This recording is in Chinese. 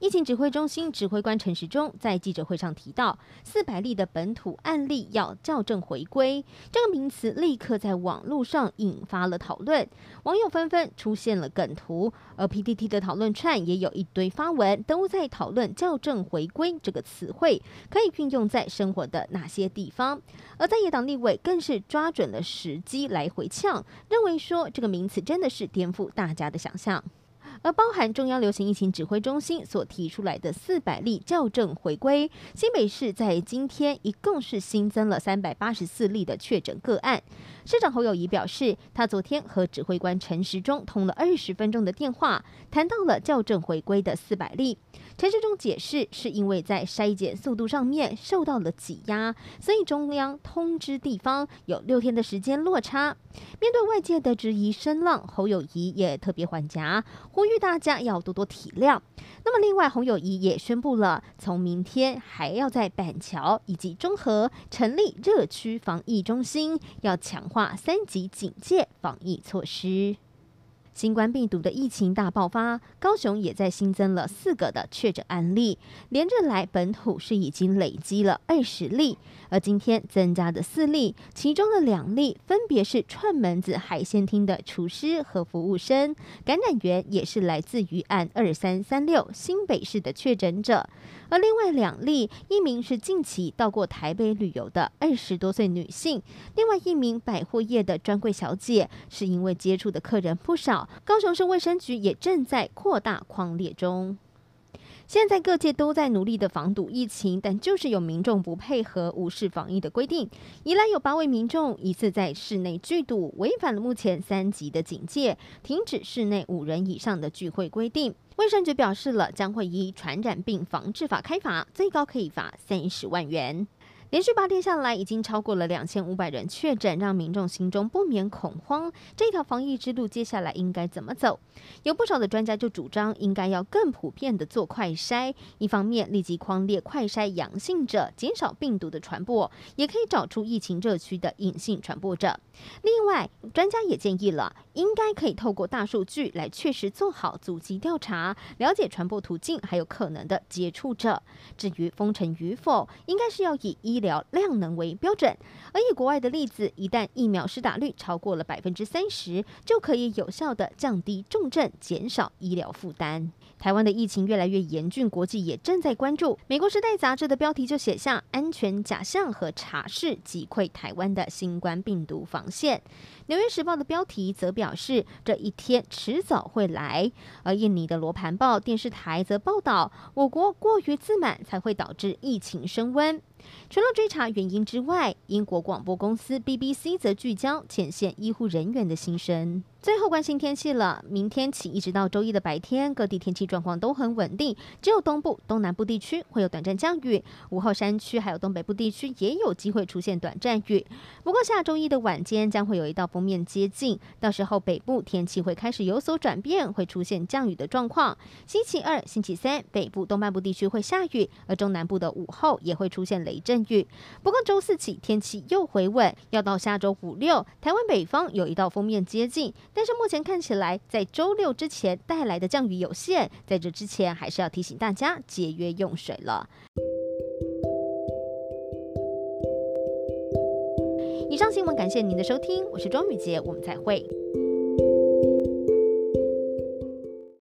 疫情指挥中心指挥官陈时中在记者会上提到，四百例的本土案例要校正回归，这个名词立刻在网络上引发了讨论，网友纷纷出现了梗图，而 PTT 的讨论串也有一堆发文都在讨论校正回归这个词汇可以运用在生活的哪些地方，而在野党立委更是抓准了时机来回呛，认为说这个名词真的是颠覆大家的想象。而包含中央流行疫情指挥中心所提出来的四百例校正回归，新北市在今天一共是新增了三百八十四例的确诊个案。市长侯友谊表示，他昨天和指挥官陈时中通了二十分钟的电话，谈到了校正回归的四百例。陈时中解释，是因为在筛检速度上面受到了挤压，所以中央通知地方有六天的时间落差。面对外界的质疑声浪，侯友谊也特别缓颊，呼吁吁大家要多多体谅。那么，另外洪友谊也宣布了，从明天还要在板桥以及中和成立热区防疫中心，要强化三级警戒防疫措施。新冠病毒的疫情大爆发，高雄也在新增了四个的确诊案例，连着来本土是已经累积了二十例，而今天增加的四例，其中的两例分别是串门子海鲜厅的厨师和服务生，感染源也是来自于案二三三六新北市的确诊者。而另外两例，一名是近期到过台北旅游的二十多岁女性，另外一名百货业的专柜小姐，是因为接触的客人不少，高雄市卫生局也正在扩大框列中。现在各界都在努力的防堵疫情，但就是有民众不配合，无视防疫的规定。宜兰有八位民众疑似在室内聚赌，违反了目前三级的警戒，停止室内五人以上的聚会规定。卫生局表示了，将会依传染病防治法开罚，最高可以罚三十万元。连续八天下来，已经超过了两千五百人确诊，让民众心中不免恐慌。这条防疫之路接下来应该怎么走？有不少的专家就主张，应该要更普遍的做快筛，一方面立即框列快筛阳性者，减少病毒的传播，也可以找出疫情热区的隐性传播者。另外，专家也建议了，应该可以透过大数据来确实做好足迹调查，了解传播途径，还有可能的接触者。至于封城与否，应该是要以医疗量能为标准，而以国外的例子，一旦疫苗施打率超过了百分之三十，就可以有效地降低重症，减少医疗负担。台湾的疫情越来越严峻，国际也正在关注。美国《时代》杂志的标题就写下“安全假象和茶室击溃台湾的新冠病毒防线”。《纽约时报》的标题则表示这一天迟早会来。而印尼的《罗盘报》电视台则报道，我国过于自满才会导致疫情升温。除了追查原因之外，英国广播公司 BBC 则聚焦前线医护人员的心声。最后关心天气了，明天起一直到周一的白天，各地天气状况都很稳定，只有东部、东南部地区会有短暂降雨，午后山区还有东北部地区也有机会出现短暂雨。不过下周一的晚间将会有一道锋面接近，到时候北部天气会开始有所转变，会出现降雨的状况。星期二、星期三北部东半部地区会下雨，而中南部的午后也会出现雷阵雨。不过周四起天气又回稳，要到下周五六，台湾北方有一道锋面接近。但是目前看起来，在周六之前带来的降雨有限，在这之前还是要提醒大家节约用水了。以上新闻感谢您的收听，我是庄雨洁，我们再会。